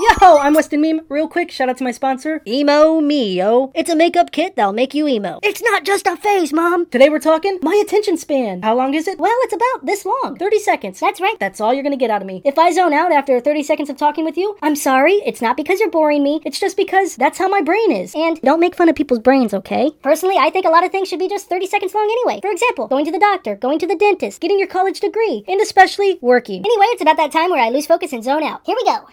Yo, I'm Westin Meme. Real quick, shout out to my sponsor. Emo me, yo. It's a makeup kit that'll make you emo. It's not just a phase, Mom. Today we're talking my attention span. How long is it? Well, it's about this long. 30 seconds. That's right. That's all you're gonna get out of me. If I zone out after 30 seconds of talking with you, I'm sorry. It's not because you're boring me. It's just because that's how my brain is. And don't make fun of people's brains, okay? Personally, I think a lot of things should be just 30 seconds long anyway. For example, going to the doctor, going to the dentist, getting your college degree, And especially working. Anyway, it's about that time where I lose focus and zone out. Here we go.